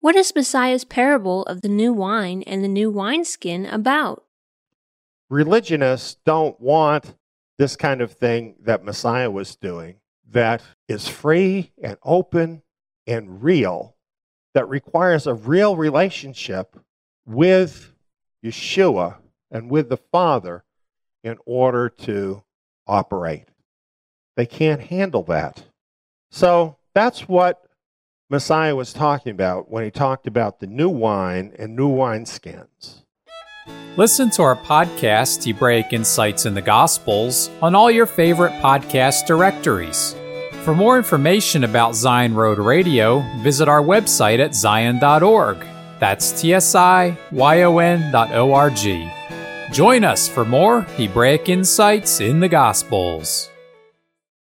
What is Messiah's parable of the new wine and the new wineskin about? Religionists don't want this kind of thing that Messiah was doing that is free and open and real, that requires a real relationship with Yeshua and with the Father in order to operate. They can't handle that. So that's what Messiah was talking about when he talked about the new wine and new wineskins. Listen to our podcast, Hebraic Insights in the Gospels, on all your favorite podcast directories. For more information about Tsiyon Road Radio, visit our website at tsiyon.org. That's T S I Y O N dot O R G. Join us for more Hebraic Insights in the Gospels.